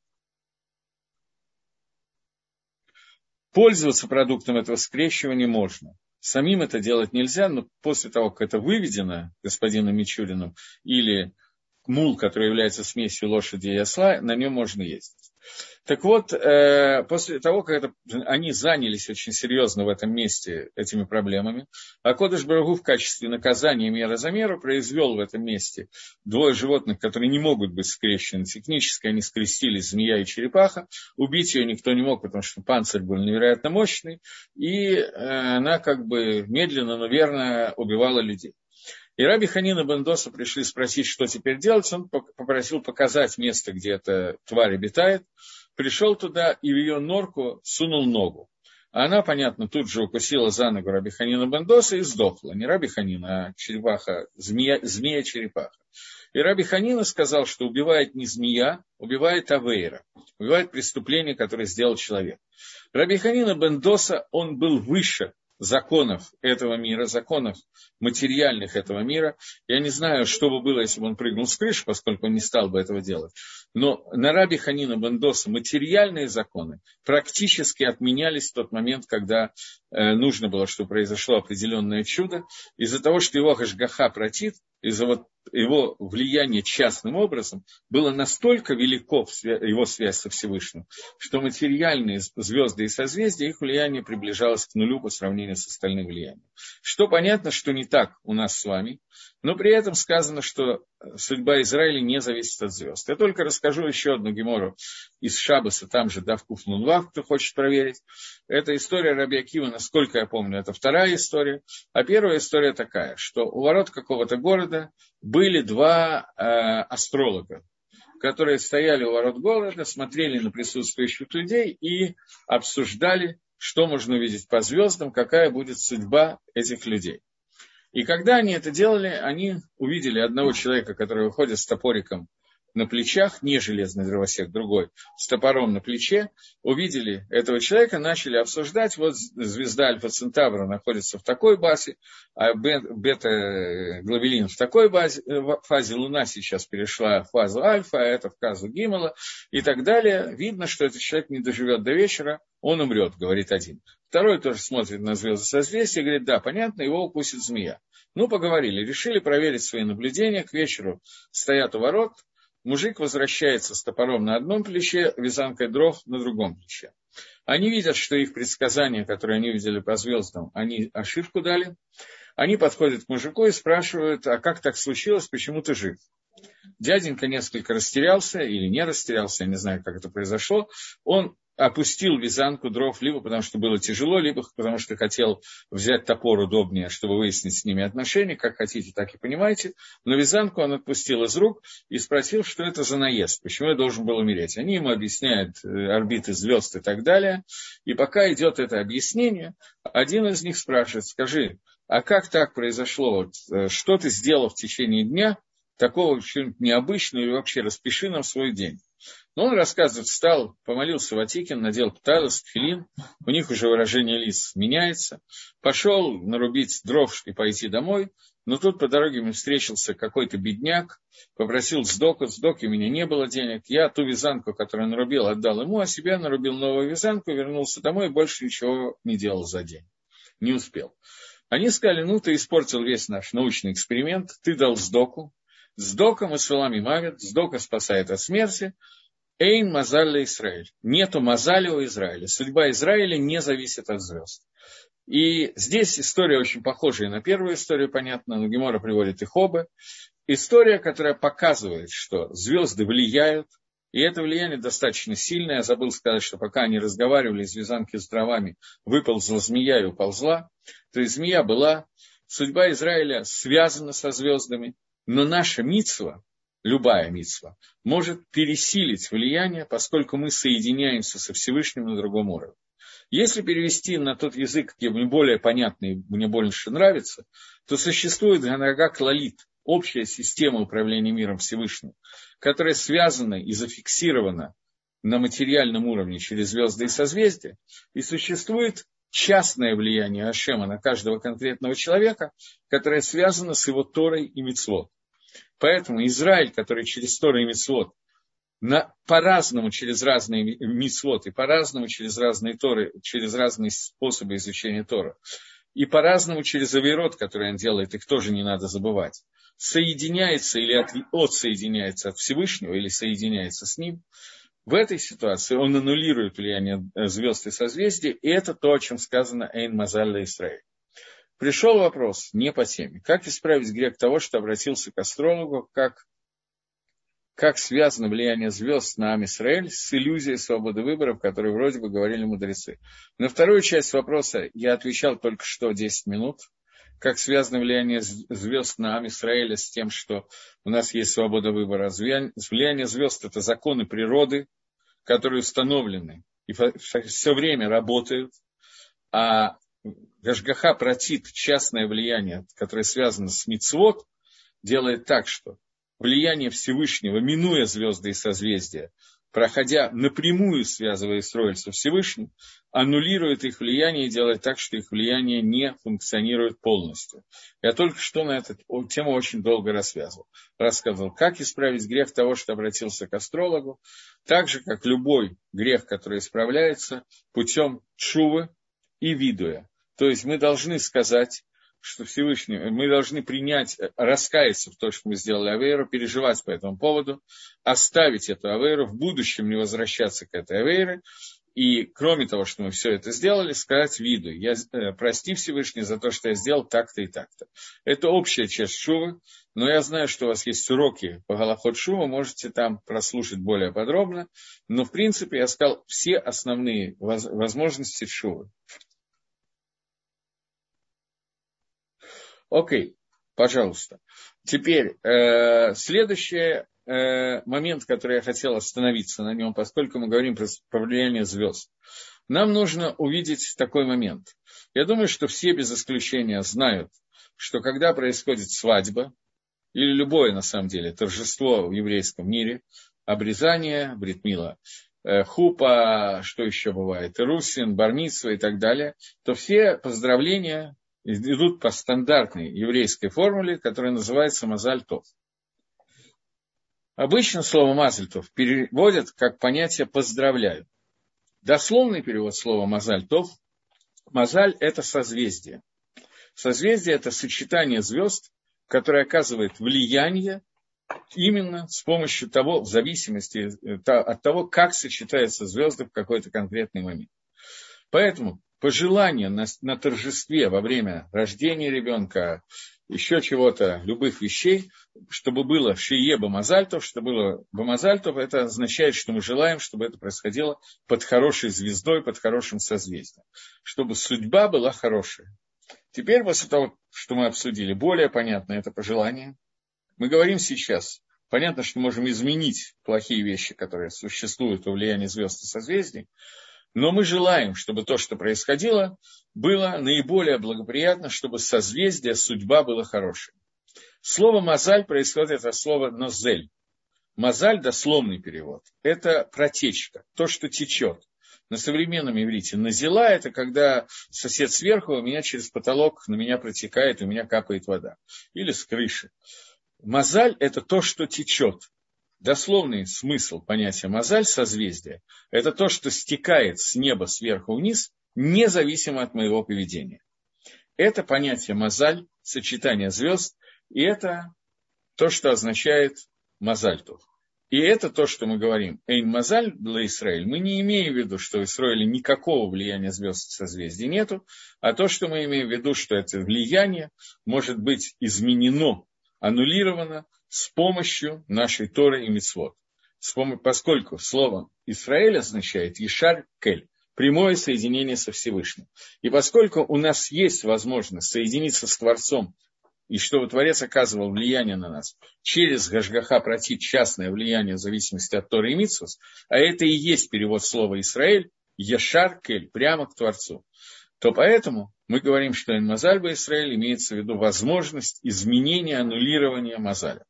A: пользоваться продуктом этого скрещивания можно. Самим это делать нельзя, но после того, как это выведено господином Мичуриным или мул, который является смесью лошади и осла, на нем можно ездить. Так вот, э, после того, как это, они занялись очень серьезно в этом месте этими проблемами, а Кодыш Барагу в качестве наказания мера за меру произвел в этом месте двое животных, которые не могут быть скрещены. Технически они скрестились, змея и черепаха. Убить ее никто не мог, потому что панцирь был невероятно мощный. И э, она как бы медленно, но верно убивала людей. И Раби Ханина Бендоса пришли спросить, что теперь делать. Он попросил показать место, где эта тварь обитает. Пришел туда и в ее норку сунул ногу. Она, понятно, тут же укусила за ногу Раби Ханина Бендоса и сдохла. Не Раби Ханина, а черепаха, змея, змея-черепаха. И Раби Ханина сказал, что убивает не змея, убивает Авейра, убивает преступление, которое сделал человек. Раби Ханина Бендоса, он был выше законов этого мира, законов материальных этого мира. Я не знаю, что бы было, если бы он прыгнул с крыши, поскольку он не стал бы этого делать. Но на Раби Ханина Бендоса материальные законы практически отменялись в тот момент, когда э, нужно было, чтобы произошло определенное чудо. Из-за того, что его Хашгаха протит, из-за вот его влияние частным образом было настолько велико его связь со Всевышним, что материальные звезды и созвездия, их влияние приближалось к нулю по сравнению с остальным влиянием. Что понятно, что не так у нас с вами, но при этом сказано, что судьба Израиля не зависит от звезд. Я только расскажу еще одну гемору из Шабаса, там же Давкуф Нунвав, кто хочет проверить. Это история Раби Акива, насколько я помню, это вторая история. А первая история такая, что у ворот какого-то города были два э, астролога, которые стояли у ворот города, смотрели на присутствующих людей и обсуждали, что можно увидеть по звездам, какая будет судьба этих людей. И когда они это делали, они увидели одного человека, который выходит с топориком на плечах, не железный дровосек, другой, с топором на плече, увидели этого человека, начали обсуждать, вот звезда Альфа Центавра находится в такой базе, а бета-глобелин в такой базе, э, фазе Луна сейчас перешла в фазу Альфа, а это в фазу Гимела и так далее. Видно, что этот человек не доживет до вечера, он умрет, говорит один. Второй тоже смотрит на звезды созвездия и говорит, да, понятно, его укусит змея. Ну, поговорили, решили проверить свои наблюдения. К вечеру стоят у ворот, Мужик возвращается с топором на одном плече, вязанкой дров на другом плече. Они видят, что их предсказания, которые они видели по звездам, они ошибку дали. Они подходят к мужику и спрашивают, а как так случилось, почему ты жив? Дяденька несколько растерялся или не растерялся, я не знаю, как это произошло. Он опустил вязанку дров, либо потому что было тяжело, либо потому что хотел взять топор удобнее, чтобы выяснить с ними отношения, как хотите, так и понимаете. Но вязанку он отпустил из рук и спросил, что это за наезд, почему я должен был умереть. Они ему объясняют э, орбиты звезд и так далее. И пока идет это объяснение, один из них спрашивает, скажи, а как так произошло? Э, что ты сделал в течение дня, такого чего-нибудь необычного, или вообще распиши нам свой день. Но он рассказывает, встал, помолился Ватикин, надел пталос, тфилин, у них уже выражение лиц меняется, пошел нарубить дров и пойти домой, но тут по дороге мне встретился какой-то бедняк, попросил сдоку, сдоки у меня не было денег, я ту вязанку, которую нарубил, отдал ему, а себе нарубил новую вязанку, вернулся домой и больше ничего не делал за день. Не успел. Они сказали, ну ты испортил весь наш научный эксперимент, ты дал сдоку, сдока мы с вами мавит, сдока спасает от смерти, Эйн Мазаль Израиль. Нету Мазали у Израиля. Судьба Израиля не зависит от звезд. И здесь история очень похожая на первую историю, понятно, но Гемора приводит их оба. История, которая показывает, что звезды влияют, и это влияние достаточно сильное. Я забыл сказать, что пока они разговаривали из вязанки с дровами, выползла змея и уползла. То есть змея была, судьба Израиля связана со звездами, но наша митсва, любая митсва, может пересилить влияние, поскольку мы соединяемся со Всевышним на другом уровне. Если перевести на тот язык, где мне более понятный, мне больше нравится, то существует Ганага Клалит, общая система управления миром Всевышним, которая связана и зафиксирована на материальном уровне через звезды и созвездия, и существует частное влияние Ашема на каждого конкретного человека, которое связано с его Торой и Мицвод. Поэтому Израиль, который через Торы и Мицвод на, по-разному через разные митцвот, и по-разному через разные Торы, через разные способы изучения Тора, и по-разному через авирот, который он делает, их тоже не надо забывать, соединяется или от, отсоединяется от Всевышнего, или соединяется с ним, в этой ситуации он аннулирует влияние э, звезд и созвездий, и это то, о чем сказано Эйн Мазаль Исраиль. Пришел вопрос не по теме. Как исправить грех того, что обратился к астрологу, как как связано влияние звезд на Амисраэль с иллюзией свободы выборов, которые вроде бы говорили мудрецы. На вторую часть вопроса я отвечал только что 10 минут. Как связано влияние звезд на Амисраэля с тем, что у нас есть свобода выбора. Влияние звезд – это законы природы, которые установлены и все время работают. А Гашгаха протит частное влияние, которое связано с Мицвод, делает так, что влияние Всевышнего, минуя звезды и созвездия, проходя напрямую, связывая Исроиль со Всевышним, аннулирует их влияние и делает так, что их влияние не функционирует полностью. Я только что на эту тему очень долго рассказывал. Рассказывал, как исправить грех того, что обратился к астрологу, так же, как любой грех, который исправляется путем чувы и видуя. То есть мы должны сказать, что Всевышний, мы должны принять, раскаяться в том, что мы сделали Авейру, переживать по этому поводу, оставить эту Авейру, в будущем не возвращаться к этой Авейре, и кроме того, что мы все это сделали, сказать виду, я, э, прости Всевышний за то, что я сделал так-то и так-то. Это общая часть Шувы, но я знаю, что у вас есть уроки по Галахот Шува, можете там прослушать более подробно, но в принципе я сказал все основные возможности Шувы. Окей, пожалуйста. Теперь, э, следующий э, момент, который я хотел остановиться на нем, поскольку мы говорим про, про влияние звезд. Нам нужно увидеть такой момент. Я думаю, что все без исключения знают, что когда происходит свадьба, или любое, на самом деле, торжество в еврейском мире, обрезание, бритмила, э, хупа, что еще бывает, русин, бармитсва и так далее, то все поздравления идут по стандартной еврейской формуле, которая называется мазальтов. Обычно слово мазальтов переводят как понятие «поздравляю». Дословный перевод слова мазальтов – мазаль – это созвездие. Созвездие – это сочетание звезд, которое оказывает влияние именно с помощью того, в зависимости э, от того, как сочетаются звезды в какой-то конкретный момент. Поэтому пожелания на, на торжестве во время рождения ребенка, еще чего-то, любых вещей, чтобы было шие бамазальтов, чтобы было бамазальтов, это означает, что мы желаем, чтобы это происходило под хорошей звездой, под хорошим созвездием, чтобы судьба была хорошая. Теперь, после того, что мы обсудили, более понятно это пожелание. Мы говорим сейчас, понятно, что можем изменить плохие вещи, которые существуют у влияния звезд и созвездий, но мы желаем, чтобы то, что происходило, было наиболее благоприятно, чтобы созвездие, судьба была хорошей. Слово «мазаль» происходит от слова «нозель». Мазаль – дословный перевод. Это протечка, то, что течет. На современном иврите назила – это когда сосед сверху, у меня через потолок на меня протекает, у меня капает вода. Или с крыши. Мазаль – это то, что течет дословный смысл понятия мозаль, созвездие, это то, что стекает с неба сверху вниз, независимо от моего поведения. Это понятие мозаль, сочетание звезд, и это то, что означает мозальтов. И это то, что мы говорим. Эйн Мазаль для Израиля. Мы не имеем в виду, что в Израиле никакого влияния звезд и созвездий нету, а то, что мы имеем в виду, что это влияние может быть изменено, аннулировано с помощью нашей Торы и Мицвод. Поскольку слово Израиль означает Ешар Кель, прямое соединение со Всевышним. И поскольку у нас есть возможность соединиться с Творцом и чтобы Творец оказывал влияние на нас через Гашгаха против частное влияние в зависимости от Торы и Митсус, а это и есть перевод слова Израиль, Ешар Кель, прямо к Творцу, то поэтому мы говорим, что Мазаль Израиль имеется в виду возможность изменения, аннулирования Мазаля.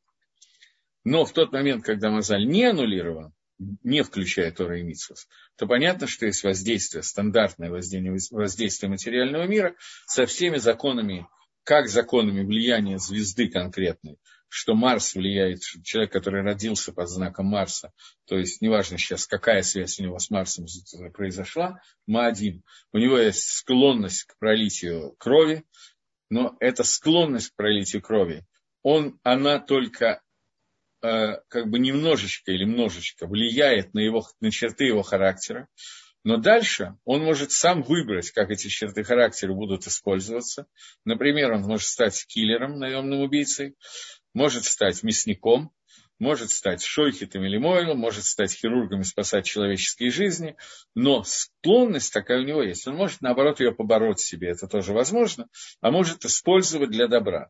A: Но в тот момент, когда Мазаль не аннулирован, не включая Тора и Митсус, то понятно, что есть воздействие, стандартное воздействие, воздействие материального мира со всеми законами как законами влияния звезды конкретной, что Марс влияет, человек, который родился под знаком Марса, то есть неважно сейчас, какая связь у него с Марсом произошла, Маадим, у него есть склонность к пролитию крови, но эта склонность к пролитию крови, он, она только как бы немножечко или множечко влияет на, его, на черты его характера, но дальше он может сам выбрать, как эти черты характера будут использоваться. Например, он может стать киллером, наемным убийцей, может стать мясником, может стать шойхитом или мойлом, может стать хирургом и спасать человеческие жизни, но склонность такая у него есть. Он может, наоборот, ее побороть себе, это тоже возможно, а может использовать для добра.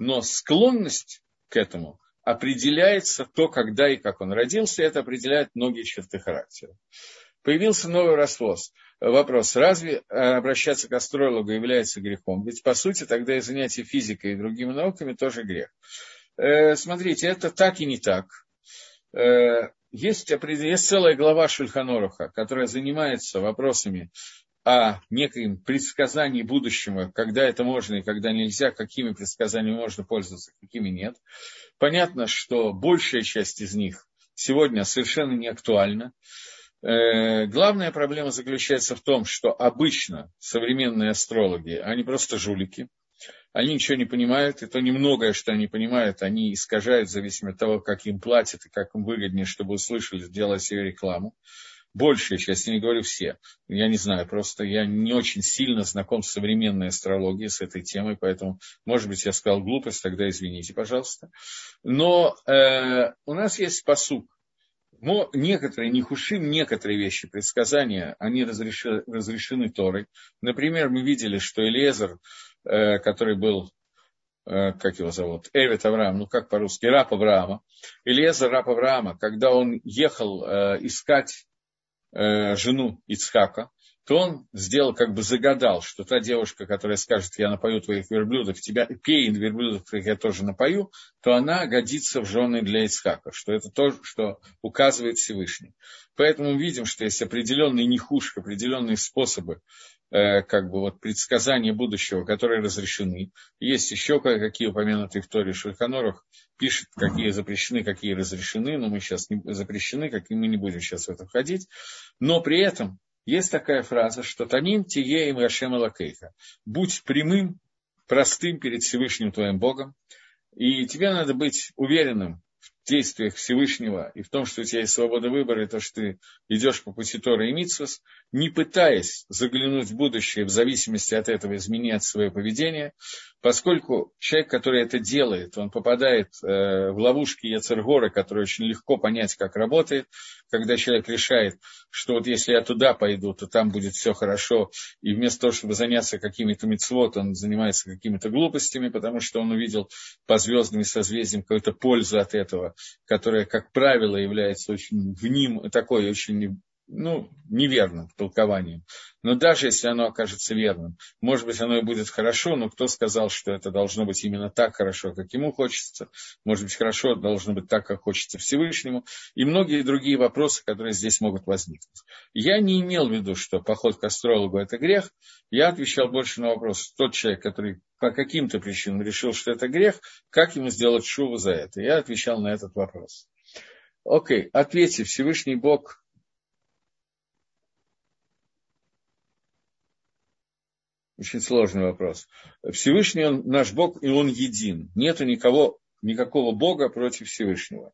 A: Но склонность к этому определяется то, когда и как он родился, и это определяет многие черты характера появился новый расвоз. Вопрос, разве э, обращаться к астрологу является грехом? Ведь, по сути, тогда и занятие физикой и другими науками тоже грех. Э, смотрите, это так и не так. Э, есть, есть целая глава Шульханоруха, которая занимается вопросами о неком предсказании будущего, когда это можно и когда нельзя, какими предсказаниями можно пользоваться, какими нет. Понятно, что большая часть из них сегодня совершенно не актуальна. Э, главная проблема заключается в том, что обычно современные астрологи, они просто жулики, они ничего не понимают, и то немногое, что они понимают, они искажают в зависимости от того, как им платят и как им выгоднее, чтобы услышали, сделать себе рекламу. Большая часть, я не говорю все, я не знаю, просто я не очень сильно знаком с современной астрологией, с этой темой, поэтому, может быть, я сказал глупость, тогда извините, пожалуйста. Но э, у нас есть посук, но некоторые, не хушим, некоторые вещи, предсказания, они разрешены, разрешены Торой. Например, мы видели, что Элезер, э, который был, э, как его зовут, Эвит Авраам, ну как по-русски, раб Авраама, Элезер раб Авраама, когда он ехал э, искать э, жену Ицхака, то он сделал, как бы загадал, что та девушка, которая скажет, я напою твоих верблюдов, тебя, пей верблюдов, которых я тоже напою, то она годится в жены для Ицхака, что это то, что указывает Всевышний. Поэтому мы видим, что есть определенные нехушки, определенные способы как бы вот предсказания будущего, которые разрешены. Есть еще кое-какие упомянутые в Торе Шульханорах, пишет, какие запрещены, какие разрешены, но мы сейчас не запрещены, как и мы не будем сейчас в это входить. Но при этом есть такая фраза, что «Таним тие им Рашем Алакейха» – «Будь прямым, простым перед Всевышним твоим Богом, и тебе надо быть уверенным действиях Всевышнего и в том, что у тебя есть свобода выбора, и то, что ты идешь по пути Тора и Митсус, не пытаясь заглянуть в будущее, в зависимости от этого изменять свое поведение, поскольку человек, который это делает, он попадает э, в ловушки Яцергора, которые очень легко понять, как работает, когда человек решает, что вот если я туда пойду, то там будет все хорошо, и вместо того, чтобы заняться какими-то мецвод, он занимается какими-то глупостями, потому что он увидел по звездным созвездиям какую-то пользу от этого, которая, как правило, является очень в ним такой очень ну, неверным толкованием. Но даже если оно окажется верным, может быть, оно и будет хорошо, но кто сказал, что это должно быть именно так хорошо, как ему хочется? Может быть, хорошо должно быть так, как хочется Всевышнему. И многие другие вопросы, которые здесь могут возникнуть. Я не имел в виду, что поход к астрологу – это грех. Я отвечал больше на вопрос. Тот человек, который по каким-то причинам решил, что это грех, как ему сделать шуву за это? Я отвечал на этот вопрос. Окей, ответьте, Всевышний Бог Очень сложный вопрос. Всевышний он наш Бог, и он един. Нету никого, никакого Бога против Всевышнего.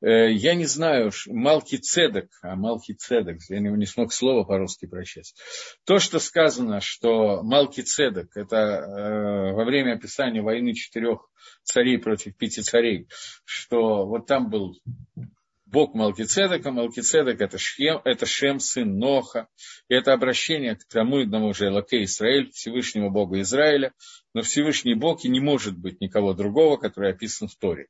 A: Э, я не знаю, Малки Цедек, а Малки Цедек, я не смог слово по-русски прочесть. То, что сказано, что Малки Цедек, это э, во время описания войны четырех царей против пяти царей, что вот там был Бог Малкицедека, Малкицедек это, Шем, это Шем, сын Ноха, и это обращение к тому одному же Элаке Израиль, Всевышнему Богу Израиля, но Всевышний Бог и не может быть никого другого, который описан в Торе.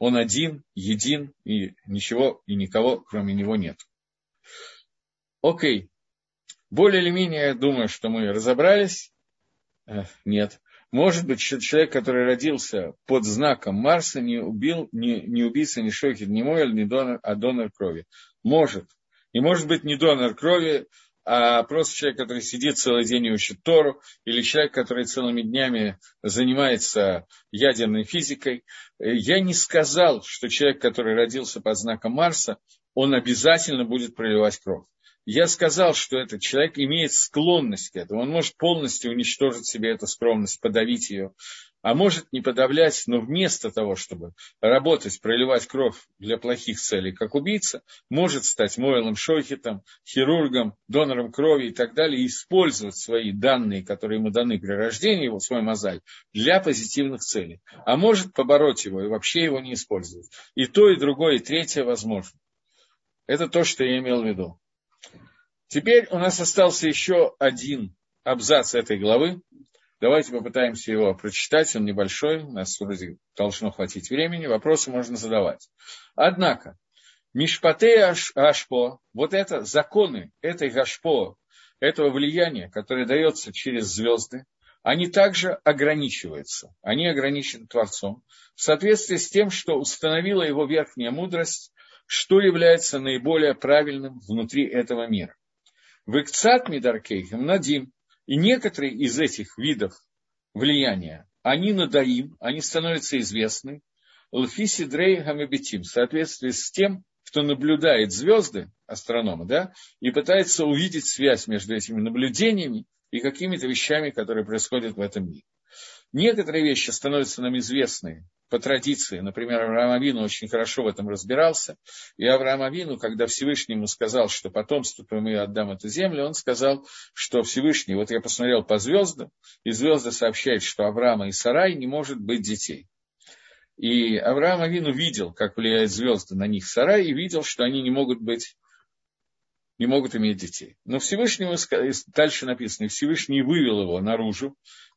A: Он один, един, и ничего и никого, кроме него, нет. Окей. Более или менее, я думаю, что мы разобрались. Э, нет. Может быть, человек, который родился под знаком Марса, не, убил, не, не убийца, не шохер, не Мойль, не донор, а донор крови. Может. И может быть не донор крови, а просто человек, который сидит целый день и учит Тору, или человек, который целыми днями занимается ядерной физикой. Я не сказал, что человек, который родился под знаком Марса, он обязательно будет проливать кровь. Я сказал, что этот человек имеет склонность к этому. Он может полностью уничтожить себе эту скромность, подавить ее а может не подавлять, но вместо того, чтобы работать, проливать кровь для плохих целей, как убийца, может стать Мойлом Шойхетом, хирургом, донором крови и так далее, и использовать свои данные, которые ему даны при рождении, его свой мозаль, для позитивных целей. А может побороть его и вообще его не использовать. И то, и другое, и третье возможно. Это то, что я имел в виду. Теперь у нас остался еще один абзац этой главы, Давайте попытаемся его прочитать, он небольшой, у нас вроде должно хватить времени, вопросы можно задавать. Однако, Мишпате Ашпо, вот это законы этой Гашпо, этого влияния, которое дается через звезды, они также ограничиваются. Они ограничены Творцом в соответствии с тем, что установила его верхняя мудрость, что является наиболее правильным внутри этого мира. В Икцат Мидаркейхем Надим, и некоторые из этих видов влияния, они надаим, они становятся известны, Лфиси Дрей Гамебетим, в соответствии с тем, кто наблюдает звезды, астрономы, да, и пытается увидеть связь между этими наблюдениями и какими-то вещами, которые происходят в этом мире. Некоторые вещи становятся нам известны по традиции, например, Авраам Авину очень хорошо в этом разбирался, и Авраам Авину, когда Всевышний ему сказал, что потомству твоему я отдам эту землю, он сказал, что Всевышний, вот я посмотрел по звездам, и звезды сообщают, что Авраама и Сарай не может быть детей. И Авраам Авину видел, как влияют звезды на них Сарай, и видел, что они не могут быть не могут иметь детей. Но Всевышний, дальше написано, Всевышний вывел его наружу,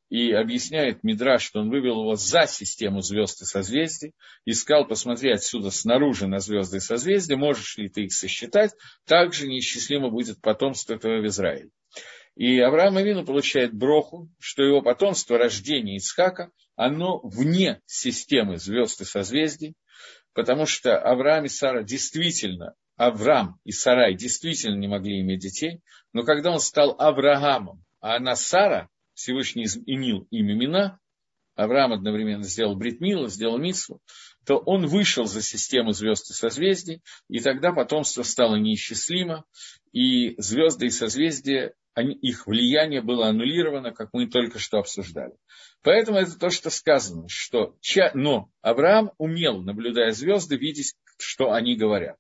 A: и объясняет Мидраш, что он вывел его за систему звезд и созвездий, искал посмотреть отсюда снаружи на звезды и созвездия, можешь ли ты их сосчитать, также неисчислимо будет потомство твое в Израиле. И Авраам Авину получает броху, что его потомство, рождение Ицхака, оно вне системы звезд и созвездий, потому что Авраам и Сара действительно, Авраам и Сарай действительно не могли иметь детей, но когда он стал Авраамом, а она Сара, Всевышний изменил им имена, Авраам одновременно сделал Бритмила, сделал Митсву, то он вышел за систему звезд и созвездий, и тогда потомство стало неисчислимо, и звезды и созвездия, они, их влияние было аннулировано, как мы только что обсуждали. Поэтому это то, что сказано, что но Авраам умел, наблюдая звезды, видеть, что они говорят.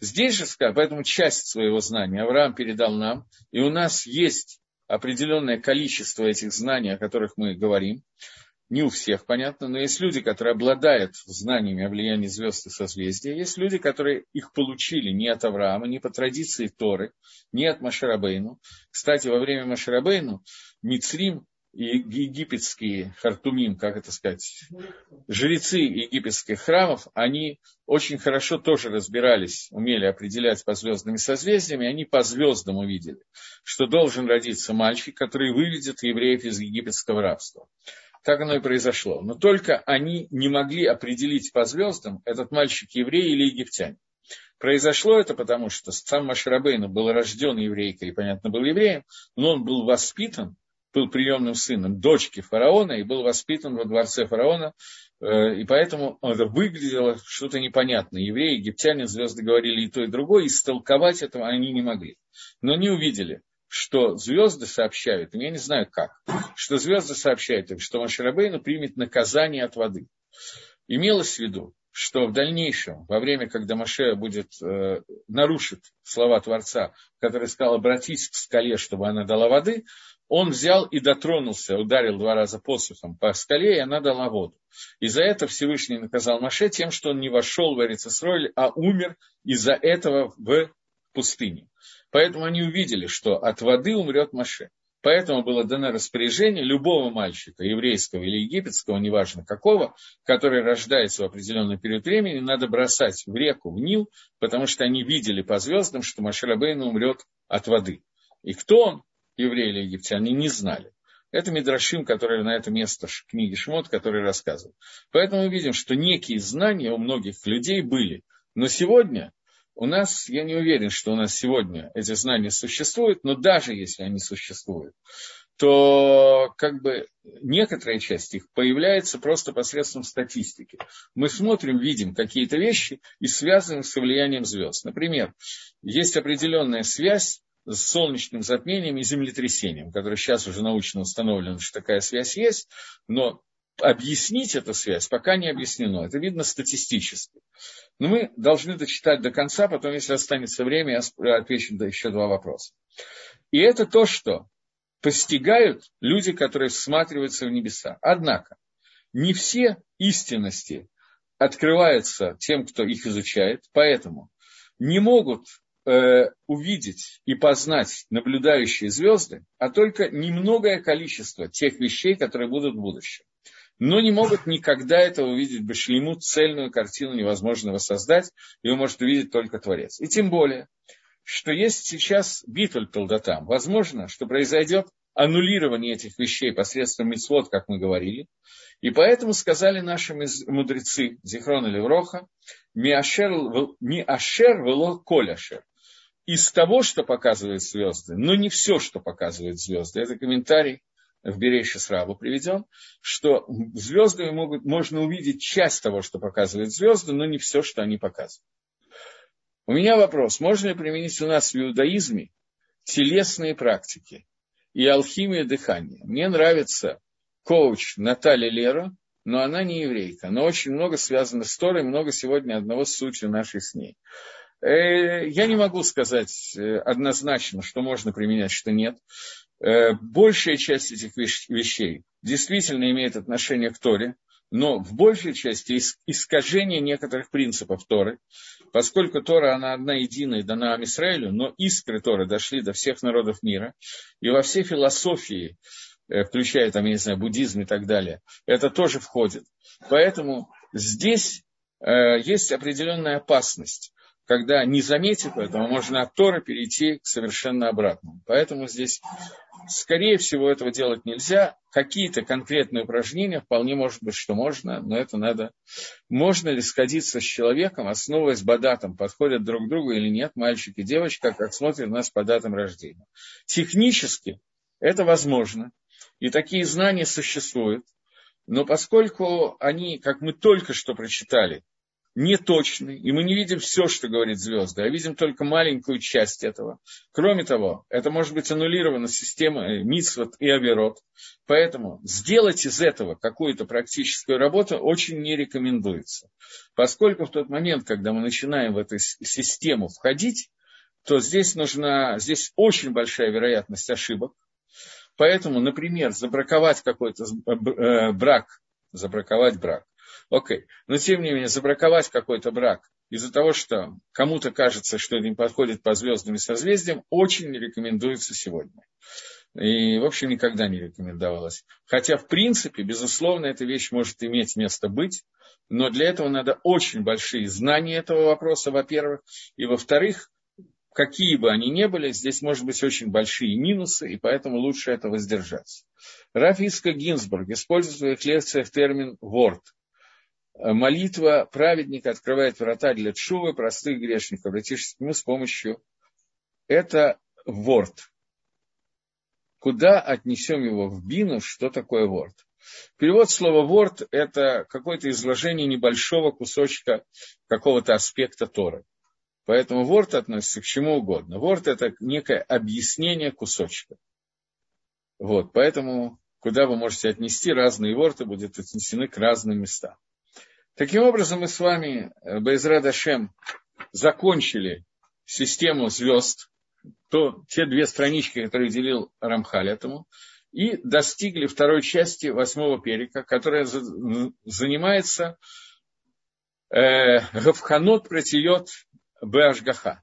A: Здесь же, поэтому часть своего знания Авраам передал нам, и у нас есть определенное количество этих знаний, о которых мы говорим. Не у всех, понятно, но есть люди, которые обладают знаниями о влиянии звезд и созвездия. Есть люди, которые их получили не от Авраама, не по традиции Торы, не от Машарабейну. Кстати, во время Машарабейну Мицрим египетские хартумим, как это сказать, жрецы египетских храмов, они очень хорошо тоже разбирались, умели определять по звездным созвездиями, они по звездам увидели, что должен родиться мальчик, который выведет евреев из египетского рабства. Так оно и произошло. Но только они не могли определить по звездам, этот мальчик еврей или египтянин. Произошло это потому, что сам Машрабейн был рожден еврейкой и, понятно, был евреем, но он был воспитан был приемным сыном дочки фараона и был воспитан во дворце фараона, э, и поэтому это выглядело что-то непонятное. Евреи, египтяне, звезды говорили и то, и другое, и истолковать этого они не могли. Но не увидели, что звезды сообщают, я не знаю как, что звезды сообщают им, что Маширабейну примет наказание от воды. Имелось в виду, что в дальнейшем, во время, когда Маше будет, э, нарушит слова Творца, который сказал обратись к скале, чтобы она дала воды, он взял и дотронулся, ударил два раза посохом по скале, и она дала воду. И за это Всевышний наказал Маше тем, что он не вошел в Эрицесроль, а умер из-за этого в пустыне. Поэтому они увидели, что от воды умрет Маше. Поэтому было дано распоряжение любого мальчика, еврейского или египетского, неважно какого, который рождается в определенный период времени, надо бросать в реку, в Нил, потому что они видели по звездам, что Маширабейн умрет от воды. И кто он, евреи или египтяне, не знали. Это Мидрашим, который на это место книги Шмот, который рассказывал. Поэтому мы видим, что некие знания у многих людей были. Но сегодня у нас, я не уверен, что у нас сегодня эти знания существуют, но даже если они существуют, то как бы некоторая часть их появляется просто посредством статистики. Мы смотрим, видим какие-то вещи и связываем с влиянием звезд. Например, есть определенная связь с солнечным затмением и землетрясением, которое сейчас уже научно установлено, что такая связь есть, но объяснить эту связь пока не объяснено. Это видно статистически. Но мы должны дочитать до конца, потом, если останется время, я отвечу на еще два вопроса. И это то, что постигают люди, которые всматриваются в небеса. Однако, не все истинности открываются тем, кто их изучает, поэтому не могут э, увидеть и познать наблюдающие звезды, а только немногое количество тех вещей, которые будут в будущем но не могут никогда этого увидеть Башлиму, цельную картину невозможно воссоздать, ее может увидеть только Творец. И тем более, что есть сейчас битуль Талдатам. Возможно, что произойдет аннулирование этих вещей посредством мицвод, как мы говорили. И поэтому сказали наши мудрецы Зихрон или Вроха, «Миашер вело коляшер» из того, что показывают звезды, но не все, что показывают звезды. Это комментарий в Берейше Срабу приведен, что звезды могут, можно увидеть часть того, что показывают звезды, но не все, что они показывают. У меня вопрос, можно ли применить у нас в иудаизме телесные практики и алхимию дыхания? Мне нравится коуч Наталья Лера, но она не еврейка, но очень много связано с Торой, много сегодня одного с нашей с ней. Э, я не могу сказать э, однозначно, что можно применять, что нет. Э, большая часть этих вещей действительно имеет отношение к Торе, но в большей части искажение некоторых принципов Торы, поскольку Тора, она одна единая, дана Амисраилю, но искры Торы дошли до всех народов мира, и во все философии, включая, там, я не знаю, буддизм и так далее, это тоже входит. Поэтому здесь есть определенная опасность когда не заметив этого, можно от Тора перейти к совершенно обратному. Поэтому здесь, скорее всего, этого делать нельзя. Какие-то конкретные упражнения вполне может быть, что можно, но это надо. Можно ли сходиться с человеком, основываясь по датам, подходят друг к другу или нет, мальчик и девочка, как смотрят нас по датам рождения. Технически это возможно, и такие знания существуют. Но поскольку они, как мы только что прочитали, неточный, и мы не видим все, что говорит звезды, а видим только маленькую часть этого. Кроме того, это может быть аннулировано системой Мицвот и Аверот. Поэтому сделать из этого какую-то практическую работу очень не рекомендуется. Поскольку в тот момент, когда мы начинаем в эту систему входить, то здесь нужна, здесь очень большая вероятность ошибок. Поэтому, например, забраковать какой-то э, э, брак, забраковать брак, Окей. Но тем не менее, забраковать какой-то брак из-за того, что кому-то кажется, что не подходит по звездам и созвездиям, очень не рекомендуется сегодня. И, в общем, никогда не рекомендовалось. Хотя, в принципе, безусловно, эта вещь может иметь место быть, но для этого надо очень большие знания этого вопроса, во-первых, и, во-вторых, какие бы они ни были, здесь может быть очень большие минусы, и поэтому лучше это воздержаться. Рафиска Гинзбург использует в своих лекциях термин «ворд», молитва праведника открывает врата для чувы простых грешников, обратившись к нему с помощью. Это ворд. Куда отнесем его в бину, что такое ворд? Перевод слова ворд – это какое-то изложение небольшого кусочка какого-то аспекта Торы. Поэтому ворд относится к чему угодно. Ворд – это некое объяснение кусочка. Вот, поэтому куда вы можете отнести разные ворты, будут отнесены к разным местам. Таким образом, мы с вами, э, Байзра Дашем, закончили систему звезд, то, те две странички, которые делил Рамхаль этому, и достигли второй части восьмого перика, которая занимается э, Гавханот протиет Башгаха.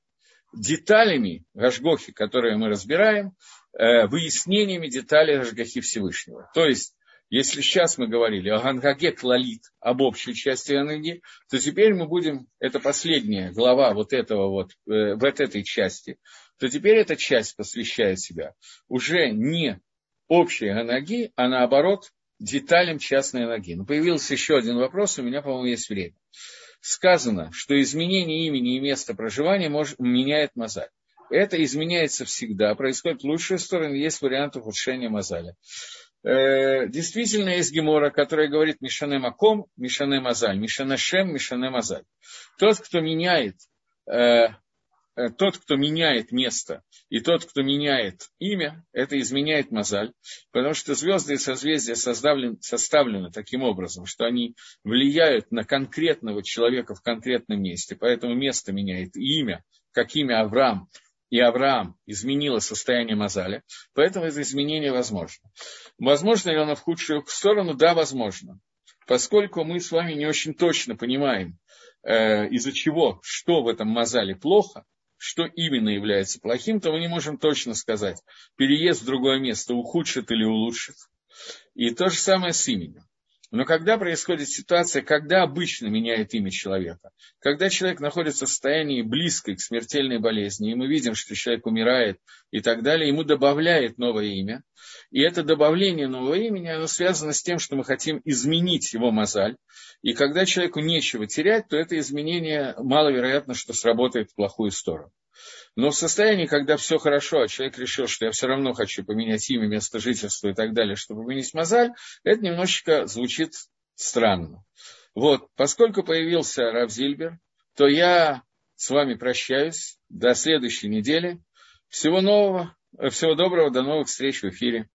A: Деталями Гашгохи, которые мы разбираем, э, выяснениями деталей Гашгахи Всевышнего. То есть, если сейчас мы говорили о Гангаге Клалит, об общей части Гангаги, то теперь мы будем, это последняя глава вот этого вот, э, вот этой части, то теперь эта часть посвящает себя уже не общей ноги, а наоборот деталям частной ноги. Но появился еще один вопрос, у меня, по-моему, есть время. Сказано, что изменение имени и места проживания может, меняет мозаль. Это изменяется всегда, происходит в лучшую сторону, есть вариант ухудшения мозаля. Э, действительно, есть гемора, которая говорит Мишане Маком, Мишане Мазаль, Мишане Шем, Мишане Мазаль. Тот, кто меняет э, Э, тот, кто меняет место, и тот, кто меняет имя, это изменяет мозаль, потому что звезды и созвездия составлены, составлены таким образом, что они влияют на конкретного человека в конкретном месте, поэтому место меняет имя, как имя Авраам, и Авраам изменило состояние Мазаля, поэтому это изменение возможно. Возможно ли оно в худшую сторону? Да, возможно. Поскольку мы с вами не очень точно понимаем, э, из-за чего, что в этом Мазале плохо, что именно является плохим, то мы не можем точно сказать, переезд в другое место ухудшит или улучшит. И то же самое с именем. Но когда происходит ситуация, когда обычно меняет имя человека, когда человек находится в состоянии близкой к смертельной болезни, и мы видим, что человек умирает и так далее, ему добавляет новое имя, и это добавление нового имени, оно связано с тем, что мы хотим изменить его мозаль, и когда человеку нечего терять, то это изменение маловероятно, что сработает в плохую сторону. Но в состоянии, когда все хорошо, а человек решил, что я все равно хочу поменять имя, место жительства и так далее, чтобы поменять мозаль, это немножечко звучит странно. Вот, поскольку появился Рав Зильбер, то я с вами прощаюсь до следующей недели. Всего нового, всего доброго, до новых встреч в эфире.